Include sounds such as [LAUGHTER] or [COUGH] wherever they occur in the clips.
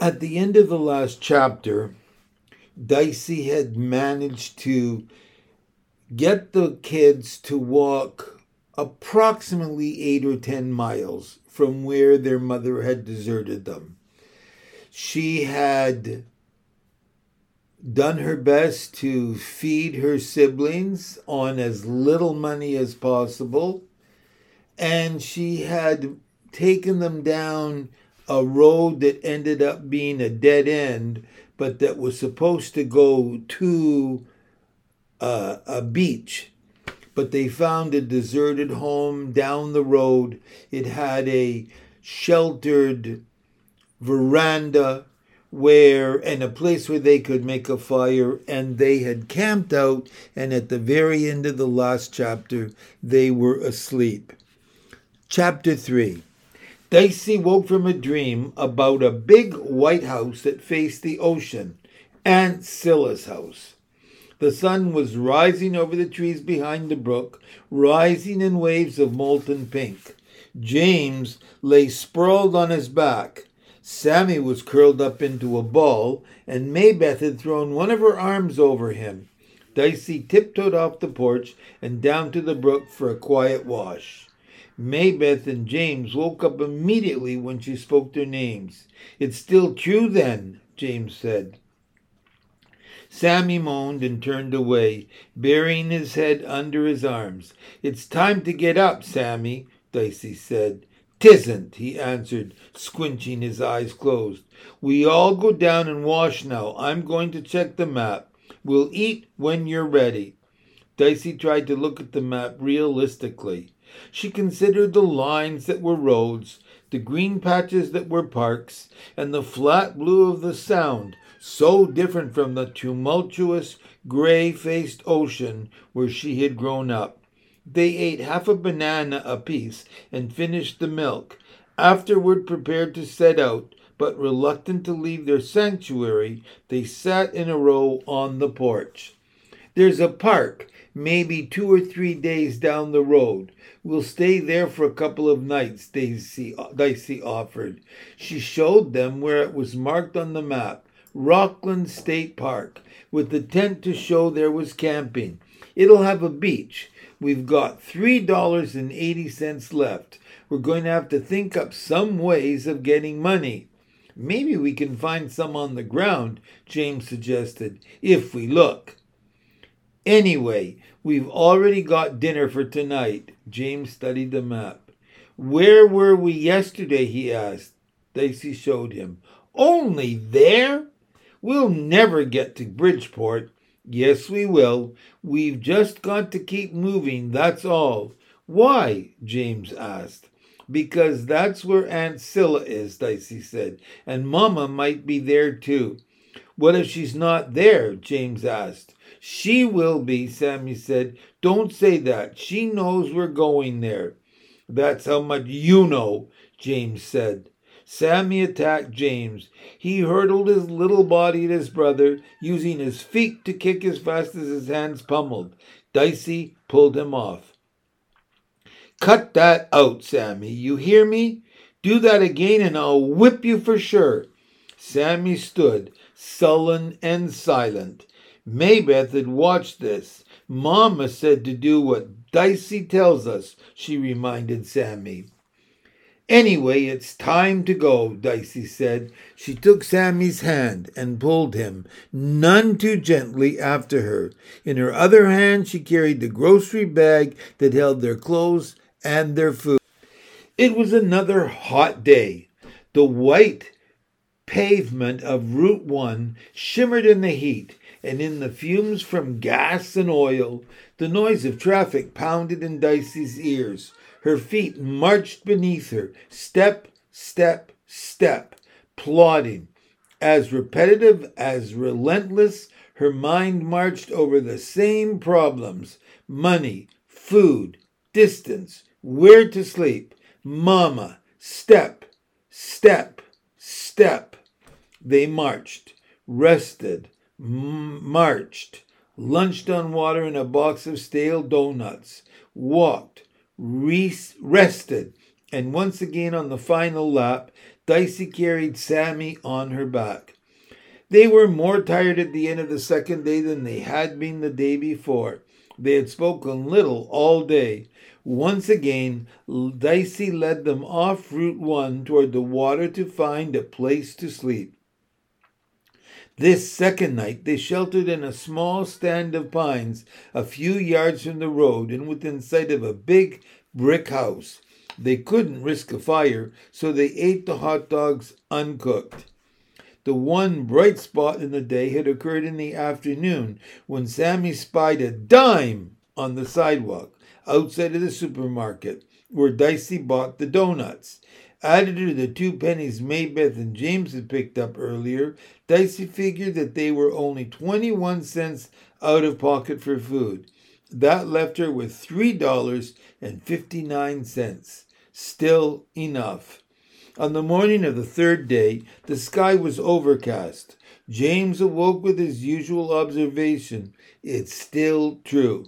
At the end of the last chapter, Dicey had managed to get the kids to walk approximately eight or ten miles from where their mother had deserted them. She had done her best to feed her siblings on as little money as possible, and she had taken them down a road that ended up being a dead end, but that was supposed to go to uh, a beach. But they found a deserted home down the road. It had a sheltered veranda where and a place where they could make a fire and they had camped out and at the very end of the last chapter they were asleep chapter 3 dicey woke from a dream about a big white house that faced the ocean aunt Cilla's house the sun was rising over the trees behind the brook rising in waves of molten pink james lay sprawled on his back Sammy was curled up into a ball, and Maybeth had thrown one of her arms over him. Dicey tiptoed off the porch and down to the brook for a quiet wash. Maybeth and James woke up immediately when she spoke their names. It's still true then, James said. Sammy moaned and turned away, burying his head under his arms. It's time to get up, Sammy, Dicey said. Tisn't, he answered, squinching his eyes closed. We all go down and wash now. I'm going to check the map. We'll eat when you're ready. Dicey tried to look at the map realistically. She considered the lines that were roads, the green patches that were parks, and the flat blue of the sound, so different from the tumultuous, gray faced ocean where she had grown up. They ate half a banana apiece and finished the milk, afterward prepared to set out, but reluctant to leave their sanctuary, they sat in a row on the porch. There's a park, maybe two or three days down the road. We'll stay there for a couple of nights, Daisy, Dicey offered. She showed them where it was marked on the map Rockland State Park, with the tent to show there was camping. It'll have a beach. We've got $3.80 left. We're going to have to think up some ways of getting money. Maybe we can find some on the ground, James suggested, if we look. Anyway, we've already got dinner for tonight. James studied the map. Where were we yesterday? he asked. Dicey showed him. Only there? We'll never get to Bridgeport. Yes, we will. We've just got to keep moving, that's all. Why? James asked. Because that's where Aunt Cilla is, Dicey said, and Mamma might be there too. What if she's not there? James asked. She will be, Sammy said. Don't say that. She knows we're going there. That's how much you know, James said. Sammy attacked James. He hurtled his little body at his brother, using his feet to kick as fast as his hands pummeled. Dicey pulled him off. Cut that out, Sammy. You hear me? Do that again and I'll whip you for sure. Sammy stood, sullen and silent. Maybeth had watched this. Mamma said to do what Dicey tells us, she reminded Sammy. Anyway, it's time to go, Dicey said. She took Sammy's hand and pulled him, none too gently, after her. In her other hand, she carried the grocery bag that held their clothes and their food. It was another hot day. The white pavement of Route 1 shimmered in the heat, and in the fumes from gas and oil, the noise of traffic pounded in Dicey's ears. Her feet marched beneath her, step, step, step, plodding. As repetitive, as relentless, her mind marched over the same problems money, food, distance, where to sleep, mama, step, step, step. They marched, rested, marched, lunched on water and a box of stale doughnuts, walked, rested, and once again on the final lap, Dicey carried Sammy on her back. They were more tired at the end of the second day than they had been the day before. They had spoken little all day. Once again, Dicey led them off Route 1 toward the water to find a place to sleep. This second night they sheltered in a small stand of pines a few yards from the road and within sight of a big brick house. They couldn't risk a fire, so they ate the hot dogs uncooked. The one bright spot in the day had occurred in the afternoon when Sammy spied a dime on the sidewalk outside of the supermarket where Dicey bought the donuts. Added to the two pennies Maybeth and James had picked up earlier, Dicey figured that they were only 21 cents out of pocket for food. That left her with $3.59. Still enough. On the morning of the third day, the sky was overcast. James awoke with his usual observation. It's still true.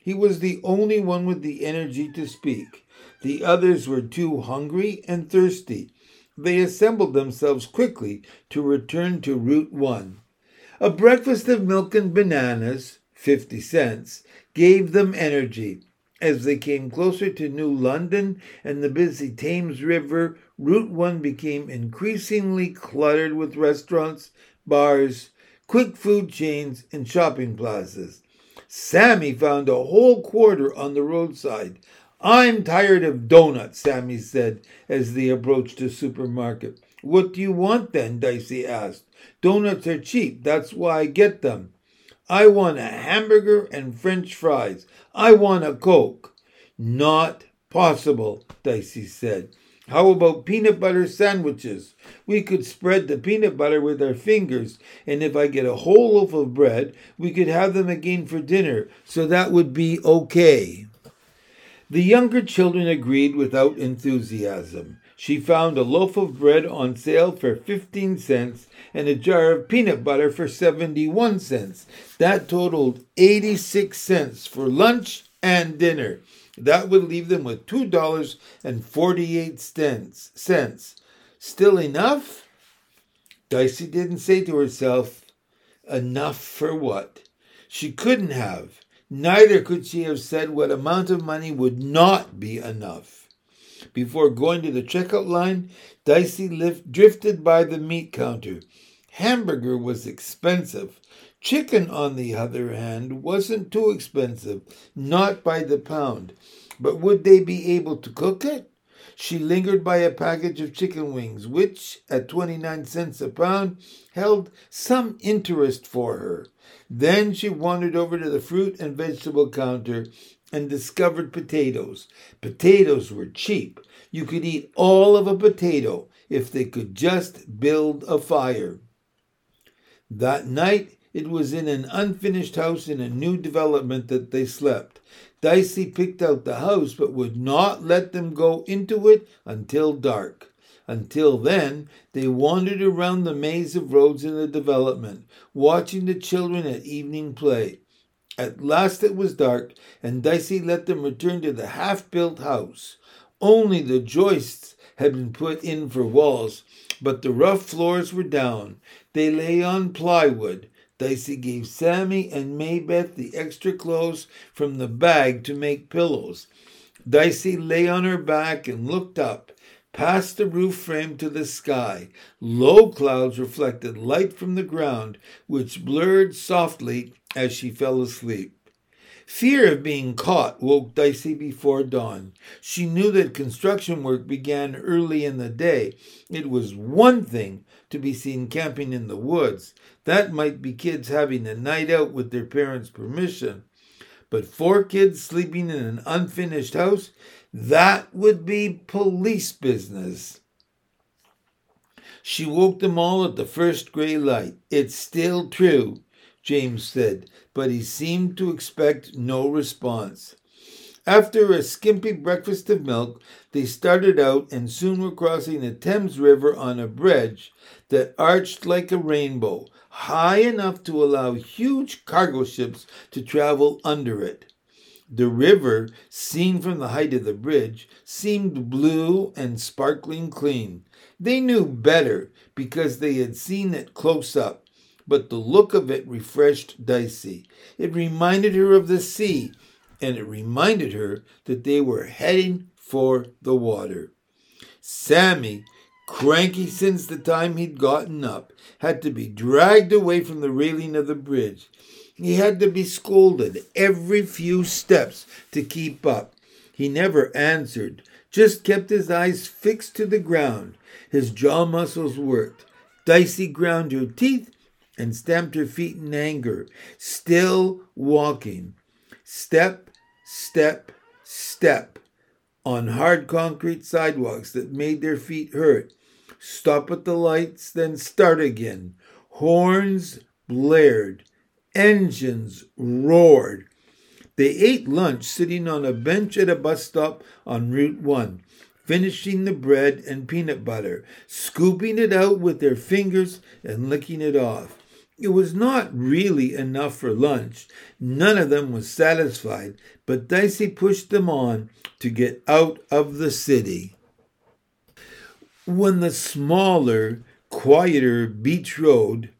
He was the only one with the energy to speak. The others were too hungry and thirsty. They assembled themselves quickly to return to Route 1. A breakfast of milk and bananas, 50 cents, gave them energy. As they came closer to New London and the busy Thames River, Route 1 became increasingly cluttered with restaurants, bars, quick food chains, and shopping plazas. Sammy found a whole quarter on the roadside. I'm tired of donuts, Sammy said as they approached the supermarket. What do you want then? Dicey asked. Donuts are cheap, that's why I get them. I want a hamburger and french fries. I want a Coke. Not possible, Dicey said. How about peanut butter sandwiches? We could spread the peanut butter with our fingers, and if I get a whole loaf of bread, we could have them again for dinner, so that would be okay. The younger children agreed without enthusiasm. She found a loaf of bread on sale for 15 cents and a jar of peanut butter for 71 cents. That totaled 86 cents for lunch and dinner. That would leave them with $2.48. Still enough? Dicey didn't say to herself, enough for what? She couldn't have. Neither could she have said what amount of money would not be enough. Before going to the checkout line, Dicey lift, drifted by the meat counter. Hamburger was expensive. Chicken, on the other hand, wasn't too expensive, not by the pound. But would they be able to cook it? She lingered by a package of chicken wings, which, at 29 cents a pound, held some interest for her. Then she wandered over to the fruit and vegetable counter and discovered potatoes. Potatoes were cheap. You could eat all of a potato if they could just build a fire. That night, it was in an unfinished house in a new development that they slept. Dicey picked out the house, but would not let them go into it until dark. Until then, they wandered around the maze of roads in the development, watching the children at evening play. At last it was dark, and Dicey let them return to the half built house. Only the joists had been put in for walls, but the rough floors were down. They lay on plywood. Dicey gave Sammy and Maybeth the extra clothes from the bag to make pillows. Dicey lay on her back and looked up, past the roof frame to the sky. Low clouds reflected light from the ground, which blurred softly as she fell asleep. Fear of being caught woke Dicey before dawn. She knew that construction work began early in the day. It was one thing to be seen camping in the woods. That might be kids having a night out with their parents' permission. But four kids sleeping in an unfinished house, that would be police business. She woke them all at the first gray light. It's still true, James said but he seemed to expect no response. After a skimpy breakfast of milk, they started out and soon were crossing the Thames River on a bridge that arched like a rainbow, high enough to allow huge cargo ships to travel under it. The river, seen from the height of the bridge, seemed blue and sparkling clean. They knew better because they had seen it close up, but the look of it refreshed Dicey. It reminded her of the sea, and it reminded her that they were heading for the water. Sammy, cranky since the time he'd gotten up, had to be dragged away from the railing of the bridge. He had to be scolded every few steps to keep up. He never answered, just kept his eyes fixed to the ground. His jaw muscles worked. Dicey ground her teeth and stamped her feet in anger, still walking. Step, step, step on hard concrete sidewalks that made their feet hurt. Stop at the lights, then start again. Horns blared. Engines roared. They ate lunch sitting on a bench at a bus stop on Route 1, finishing the bread and peanut butter, scooping it out with their fingers and licking it off. It was not really enough for lunch. None of them was satisfied, but Dicey pushed them on to get out of the city. When the smaller, quieter beach road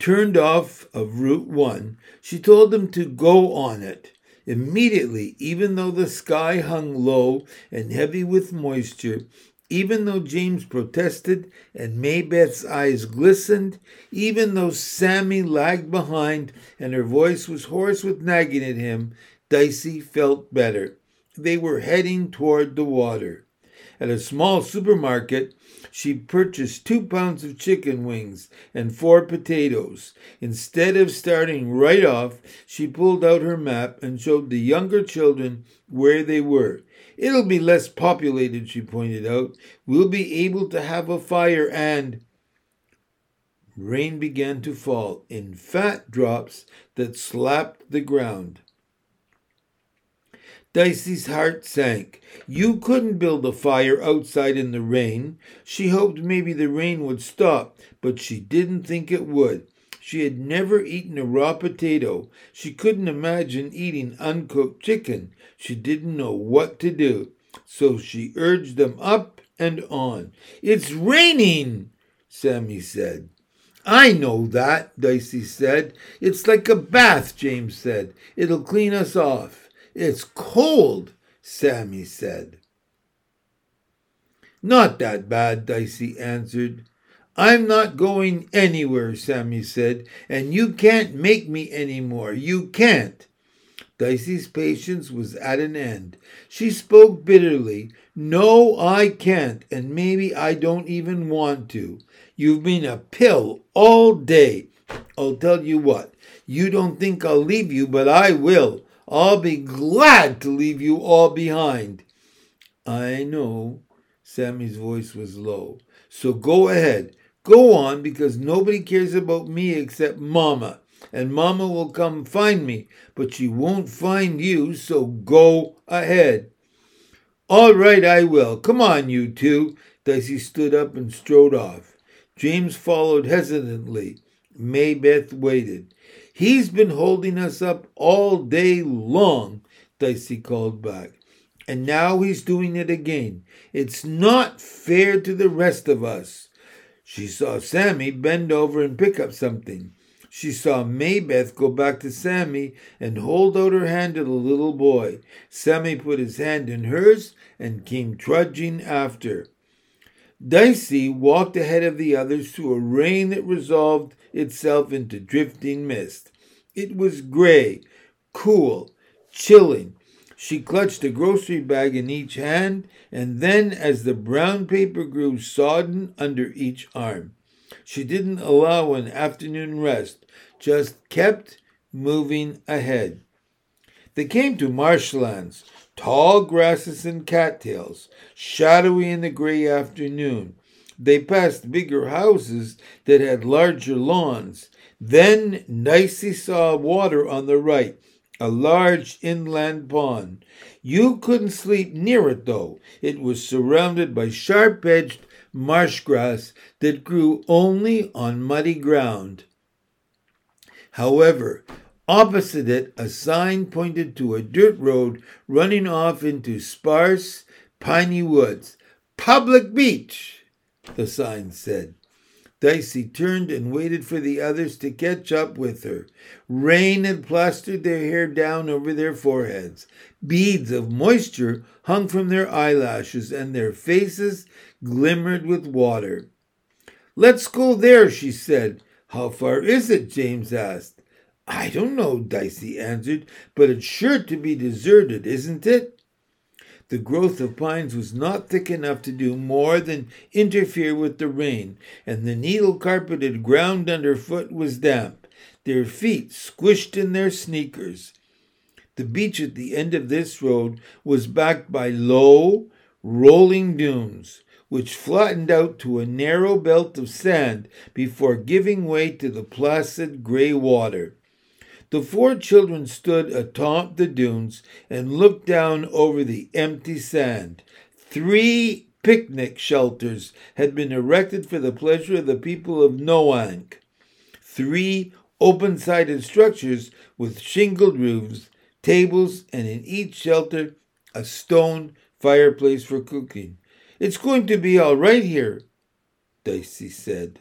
turned off of Route 1, she told them to go on it. Immediately, even though the sky hung low and heavy with moisture, even though James protested and Maybeth's eyes glistened, even though Sammy lagged behind and her voice was hoarse with nagging at him, Dicey felt better. They were heading toward the water. At a small supermarket, she purchased two pounds of chicken wings and four potatoes. Instead of starting right off, she pulled out her map and showed the younger children where they were. It'll be less populated, she pointed out. We'll be able to have a fire and. Rain began to fall in fat drops that slapped the ground. Dicey's heart sank. You couldn't build a fire outside in the rain. She hoped maybe the rain would stop, but she didn't think it would. She had never eaten a raw potato. She couldn't imagine eating uncooked chicken. She didn't know what to do. So she urged them up and on. It's raining, Sammy said. I know that, Dicey said. It's like a bath, James said. It'll clean us off. It's cold, Sammy said. Not that bad, Dicey answered. I'm not going anywhere, Sammy said, and you can't make me any more. You can't. Dicey's patience was at an end. She spoke bitterly. No, I can't, and maybe I don't even want to. You've been a pill all day. I'll tell you what, you don't think I'll leave you, but I will. I'll be glad to leave you all behind. I know, Sammy's voice was low. So go ahead. Go on, because nobody cares about me except Mama. And Mama will come find me, but she won't find you, so go ahead. All right, I will. Come on, you two. Dicey stood up and strode off. James followed hesitantly. Maybeth waited. He's been holding us up all day long, Dicey called back. And now he's doing it again. It's not fair to the rest of us. She saw Sammy bend over and pick up something. She saw Maybeth go back to Sammy and hold out her hand to the little boy. Sammy put his hand in hers and came trudging after. Dicey walked ahead of the others through a rain that resolved itself into drifting mist. It was gray, cool, chilling. She clutched a grocery bag in each hand, and then, as the brown paper grew sodden under each arm, she didn't allow an afternoon rest, just kept moving ahead. They came to marshlands, tall grasses and cattails, shadowy in the gray afternoon. They passed bigger houses that had larger lawns. Then Dicey saw water on the right, a large inland pond. You couldn't sleep near it, though. It was surrounded by sharp edged marsh grass that grew only on muddy ground. However, Opposite it, a sign pointed to a dirt road running off into sparse, piney woods. Public beach! the sign said. Dicey turned and waited for the others to catch up with her. Rain had plastered their hair down over their foreheads. Beads of moisture hung from their eyelashes, and their faces glimmered with water. Let's go there, she said. How far is it? James asked. I don't know, Dicey answered, but it's sure to be deserted, isn't it? The growth of pines was not thick enough to do more than interfere with the rain, and the needle carpeted ground underfoot was damp. Their feet squished in their sneakers. The beach at the end of this road was backed by low, rolling dunes, which flattened out to a narrow belt of sand before giving way to the placid gray water. The four children stood atop the dunes and looked down over the empty sand. Three picnic shelters had been erected for the pleasure of the people of Noank. Three open sided structures with shingled roofs, tables, and in each shelter a stone fireplace for cooking. It's going to be all right here, Dicey said.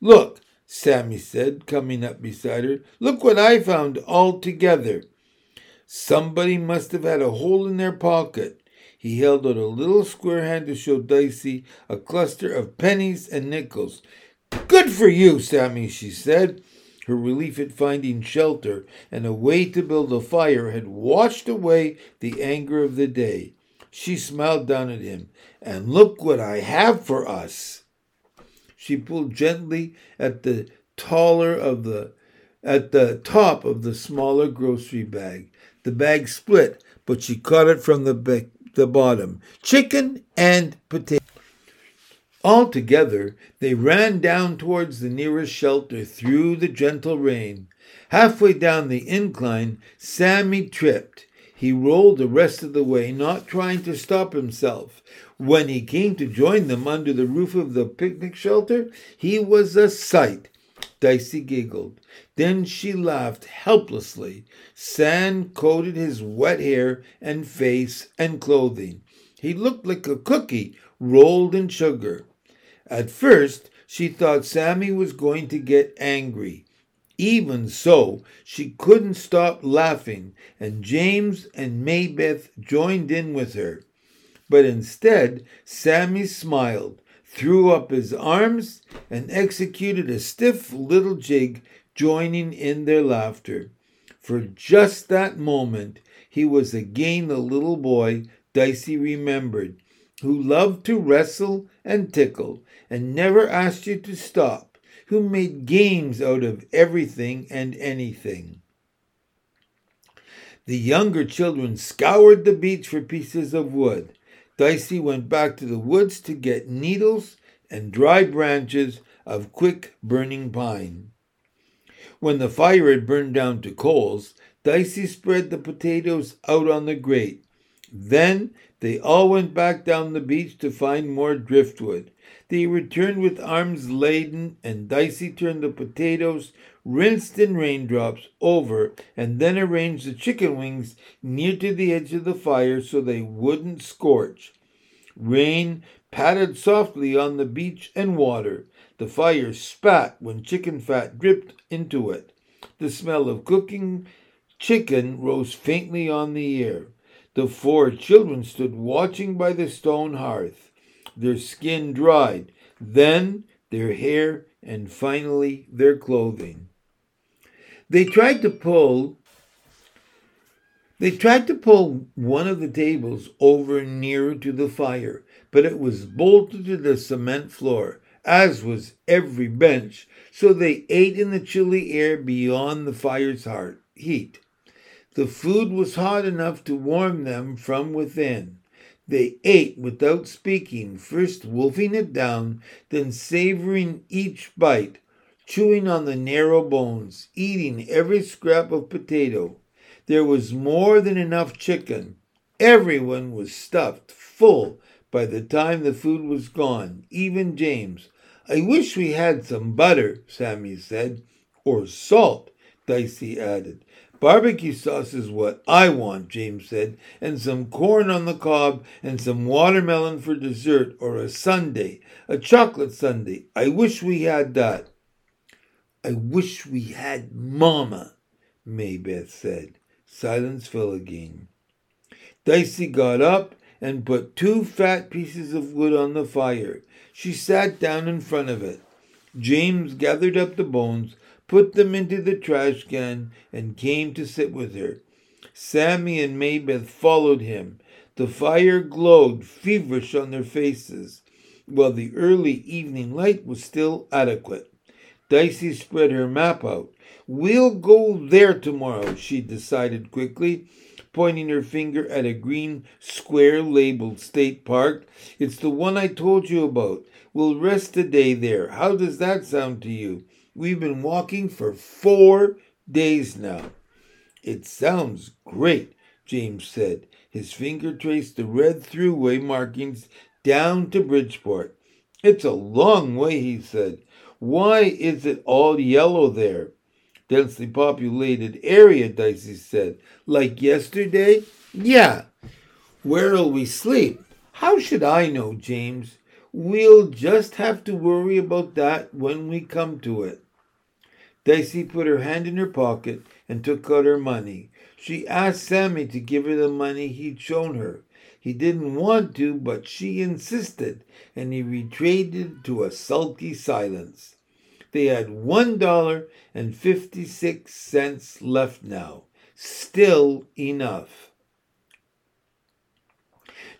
Look, Sammy said, coming up beside her. Look what I found all together. Somebody must have had a hole in their pocket. He held out a little square hand to show Dicey a cluster of pennies and nickels. Good for you, Sammy, she said. Her relief at finding shelter and a way to build a fire had washed away the anger of the day. She smiled down at him. And look what I have for us. She pulled gently at the taller of the at the top of the smaller grocery bag. The bag split, but she caught it from the be- the bottom. Chicken and potato. All together, they ran down towards the nearest shelter through the gentle rain. Halfway down the incline, Sammy tripped. He rolled the rest of the way, not trying to stop himself. When he came to join them under the roof of the picnic shelter, he was a sight. Dicey giggled. Then she laughed helplessly. Sand coated his wet hair and face and clothing. He looked like a cookie rolled in sugar. At first, she thought Sammy was going to get angry. Even so, she couldn't stop laughing, and James and Maybeth joined in with her. But instead, Sammy smiled, threw up his arms, and executed a stiff little jig, joining in their laughter. For just that moment, he was again the little boy Dicey remembered, who loved to wrestle and tickle, and never asked you to stop, who made games out of everything and anything. The younger children scoured the beach for pieces of wood. Dicey went back to the woods to get needles and dry branches of quick burning pine. When the fire had burned down to coals, Dicey spread the potatoes out on the grate. Then they all went back down the beach to find more driftwood. They returned with arms laden, and Dicey turned the potatoes, rinsed in raindrops, over, and then arranged the chicken wings near to the edge of the fire so they wouldn't scorch. Rain pattered softly on the beach and water. The fire spat when chicken fat dripped into it. The smell of cooking chicken rose faintly on the air. The four children stood watching by the stone hearth their skin dried, then their hair, and finally their clothing. They tried to pull they tried to pull one of the tables over nearer to the fire, but it was bolted to the cement floor, as was every bench, so they ate in the chilly air beyond the fire's heart, heat. The food was hot enough to warm them from within. They ate without speaking, first wolfing it down, then savoring each bite, chewing on the narrow bones, eating every scrap of potato. There was more than enough chicken. Everyone was stuffed full by the time the food was gone, even James. I wish we had some butter, Sammy said, or salt, Dicey added. Barbecue sauce is what I want, James said, and some corn on the cob and some watermelon for dessert or a sundae, a chocolate sundae. I wish we had that. I wish we had Mama, Maybeth said. Silence fell again. Dicey got up and put two fat pieces of wood on the fire. She sat down in front of it. James gathered up the bones, put them into the trash can, and came to sit with her. Sammy and Maybeth followed him. The fire glowed feverish on their faces, while the early evening light was still adequate. Dicey spread her map out. We'll go there tomorrow, she decided quickly, pointing her finger at a green square labeled State Park. It's the one I told you about. We'll rest a day there. How does that sound to you? We've been walking for four days now. It sounds great, James said. His finger traced the red throughway markings down to Bridgeport. It's a long way, he said. Why is it all yellow there? Densely populated area, Dicey said. Like yesterday? Yeah. Where'll we sleep? How should I know, James? We'll just have to worry about that when we come to it. Dicey put her hand in her pocket and took out her money. She asked Sammy to give her the money he'd shown her. He didn't want to, but she insisted, and he retreated to a sulky silence. They had one dollar and fifty six cents left now. Still enough.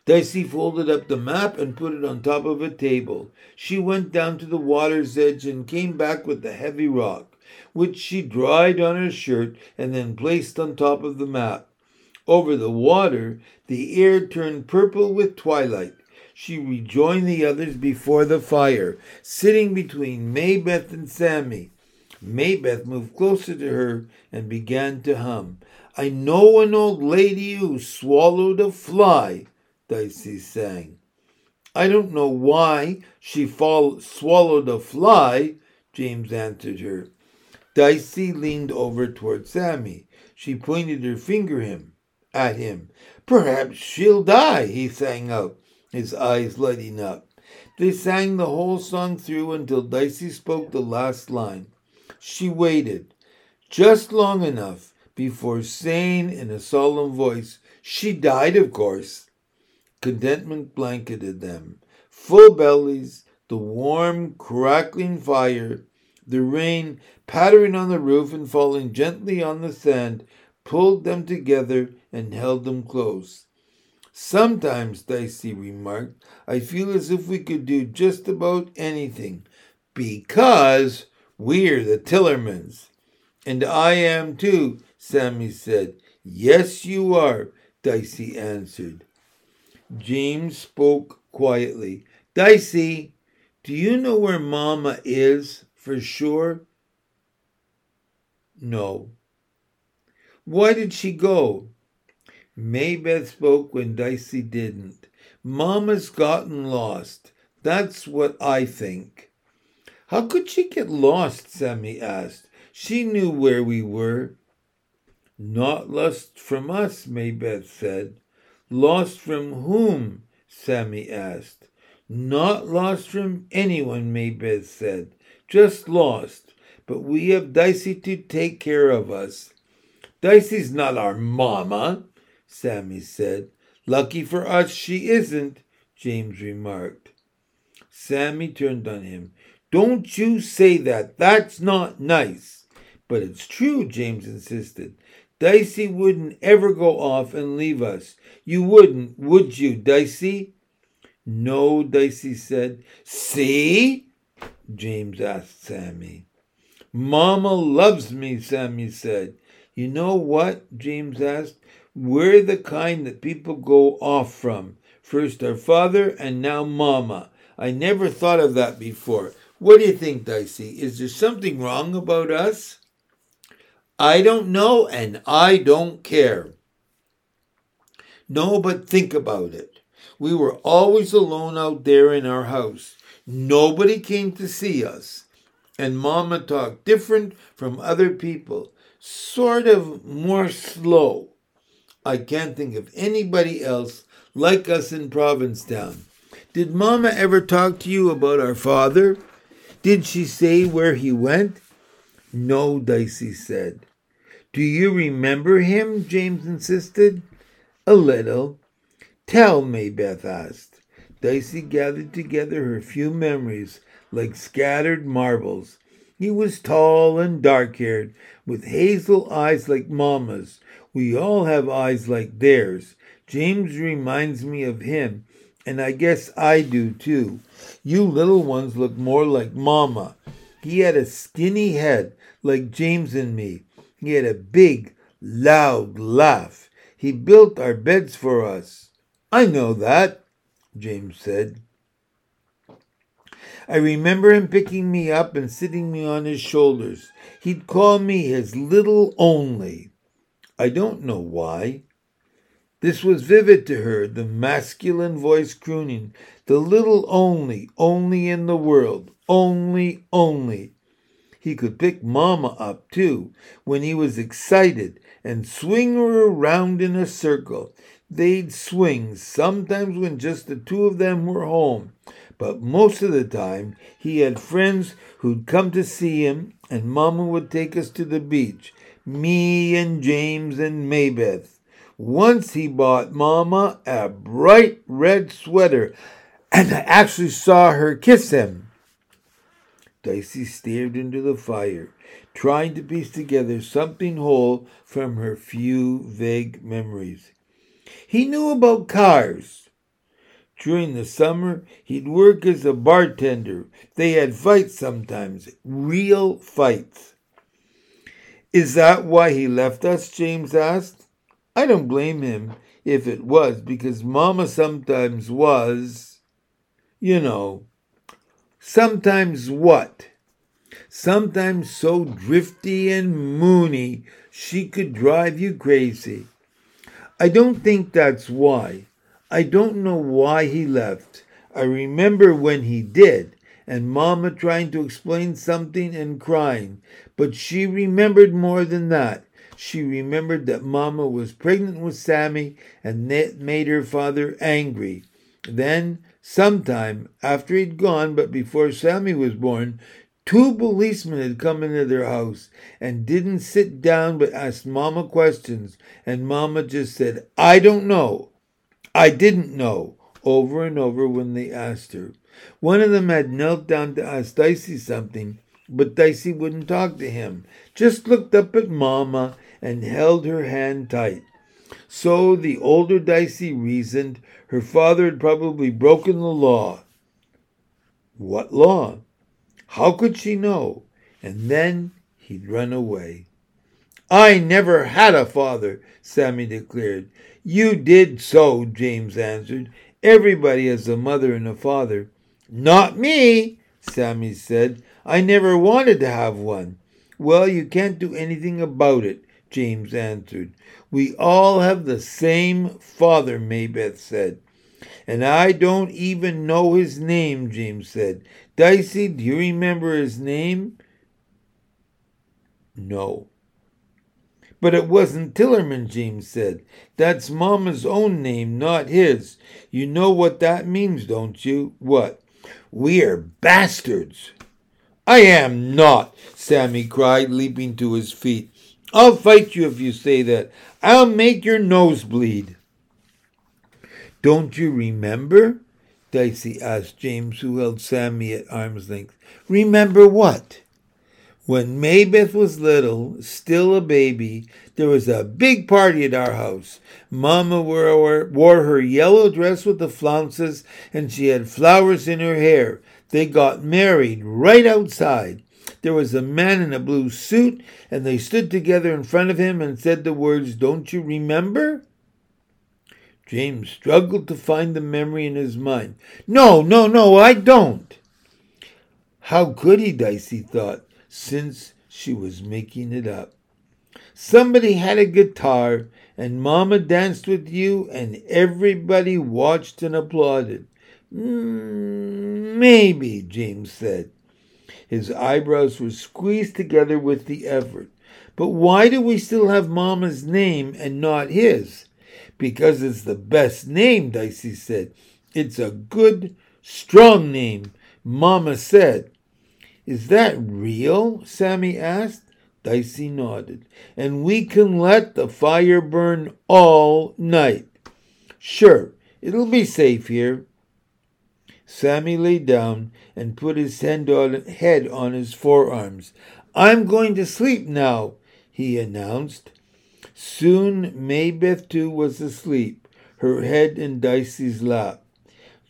Dicey folded up the map and put it on top of a table. She went down to the water's edge and came back with the heavy rock which she dried on her shirt and then placed on top of the map. Over the water, the air turned purple with twilight. She rejoined the others before the fire, sitting between Maybeth and Sammy. Maybeth moved closer to her and began to hum. I know an old lady who swallowed a fly, Dicey sang. I don't know why she fall- swallowed a fly, James answered her. Dicey leaned over toward Sammy. She pointed her finger him at him. Perhaps she'll die, he sang out, his eyes lighting up. They sang the whole song through until Dicey spoke the last line. She waited just long enough before saying in a solemn voice, She died, of course. Contentment blanketed them. Full bellies, the warm, crackling fire, the rain pattering on the roof and falling gently on the sand pulled them together and held them close. Sometimes, Dicey remarked, I feel as if we could do just about anything because we're the Tillermans. And I am too, Sammy said. Yes, you are, Dicey answered. James spoke quietly. Dicey, do you know where Mamma is? For sure? No. Why did she go? Maybeth spoke when Dicey didn't. Mama's gotten lost. That's what I think. How could she get lost? Sammy asked. She knew where we were. Not lost from us, Maybeth said. Lost from whom? Sammy asked. Not lost from anyone, Maybeth said just lost, but we have Dicey to take care of us. Dicey's not our mamma, Sammy said. Lucky for us she isn't, James remarked. Sammy turned on him. Don't you say that. That's not nice. But it's true, James insisted. Dicey wouldn't ever go off and leave us. You wouldn't, would you, Dicey? No, Dicey said. See? James asked Sammy. Mama loves me, Sammy said. You know what? James asked. We're the kind that people go off from. First our father and now Mama. I never thought of that before. What do you think, Dicey? Is there something wrong about us? I don't know and I don't care. No, but think about it. We were always alone out there in our house. Nobody came to see us. and Mama talked different from other people, sort of more slow. I can't think of anybody else like us in Provincetown. Did Mama ever talk to you about our father? Did she say where he went? No, Dicey said. Do you remember him? James insisted. A little. Tell, Maybeth asked. Dicey gathered together her few memories like scattered marbles. He was tall and dark haired, with hazel eyes like Mamma's. We all have eyes like theirs. James reminds me of him, and I guess I do too. You little ones look more like Mamma. He had a skinny head like James and me. He had a big, loud laugh. He built our beds for us. I know that, James said. I remember him picking me up and sitting me on his shoulders. He'd call me his little only. I don't know why. This was vivid to her, the masculine voice crooning, the little only, only in the world, only, only. He could pick Mamma up, too, when he was excited and swing her around in a circle. They'd swing, sometimes when just the two of them were home, but most of the time he had friends who'd come to see him, and Mamma would take us to the beach, me and James and Maybeth. Once he bought Mamma a bright red sweater, and I actually saw her kiss him. Dicey stared into the fire, trying to piece together something whole from her few vague memories. He knew about cars. During the summer, he'd work as a bartender. They had fights sometimes, real fights. Is that why he left us? James asked. I don't blame him if it was, because Mama sometimes was, you know. Sometimes what? Sometimes so drifty and moony she could drive you crazy. I don't think that's why. I don't know why he left. I remember when he did, and Mama trying to explain something and crying, but she remembered more than that. She remembered that Mama was pregnant with Sammy, and that made her father angry. Then, sometime after he'd gone, but before Sammy was born, two policemen had come into their house and didn't sit down but asked Mamma questions, and Mamma just said, I don't know. I didn't know, over and over when they asked her. One of them had knelt down to ask Dicey something, but Dicey wouldn't talk to him, just looked up at Mamma and held her hand tight. So the older Dicey reasoned her father had probably broken the law. What law? How could she know? And then he'd run away. I never had a father, Sammy declared. You did so, James answered. Everybody has a mother and a father. Not me, Sammy said. I never wanted to have one. Well, you can't do anything about it. James answered. We all have the same father, Maybeth said. And I don't even know his name, James said. Dicey, do you remember his name? No. But it wasn't Tillerman, James said. That's Mamma's own name, not his. You know what that means, don't you? What? We're bastards. I am not, Sammy cried, leaping to his feet. I'll fight you if you say that. I'll make your nose bleed. Don't you remember? Dicey asked James, who held Sammy at arm's length. Remember what? When Maybeth was little, still a baby, there was a big party at our house. Mamma wore, wore her yellow dress with the flounces, and she had flowers in her hair. They got married right outside. There was a man in a blue suit, and they stood together in front of him and said the words, Don't you remember? James struggled to find the memory in his mind. No, no, no, I don't. How could he, Dicey thought, since she was making it up. Somebody had a guitar, and Mamma danced with you, and everybody watched and applauded. Mm, maybe, James said. His eyebrows were squeezed together with the effort. But why do we still have Mama's name and not his? Because it's the best name, Dicey said. It's a good, strong name, Mama said. Is that real? Sammy asked. Dicey nodded. And we can let the fire burn all night. Sure, it'll be safe here. Sammy lay down and put his head on his forearms. I'm going to sleep now, he announced. Soon Maybeth too was asleep, her head in Dicey's lap.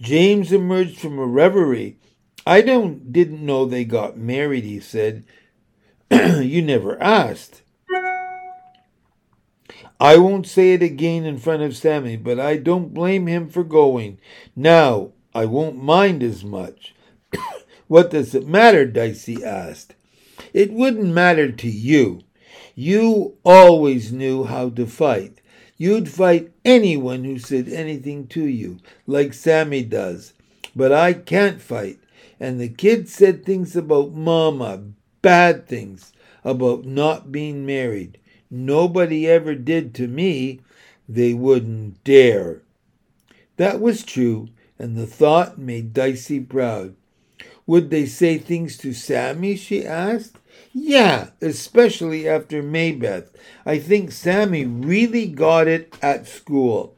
James emerged from a reverie. I don't didn't know they got married, he said. [CLEARS THROAT] you never asked. I won't say it again in front of Sammy, but I don't blame him for going. Now, I won't mind as much. [CLEARS THROAT] what does it matter? Dicey asked. It wouldn't matter to you. You always knew how to fight. You'd fight anyone who said anything to you, like Sammy does. But I can't fight. And the kid said things about Mama, bad things, about not being married. Nobody ever did to me. They wouldn't dare. That was true, and the thought made Dicey proud. Would they say things to Sammy? she asked. Yeah, especially after Maybeth. I think Sammy really got it at school.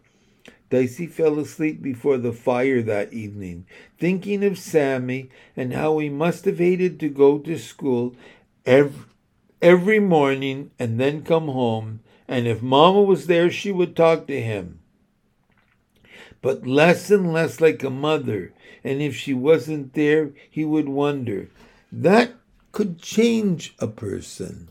Dicey fell asleep before the fire that evening, thinking of Sammy and how he must have hated to go to school every, every morning and then come home, and if Mamma was there, she would talk to him but less and less like a mother, and if she wasn't there, he would wonder. That could change a person.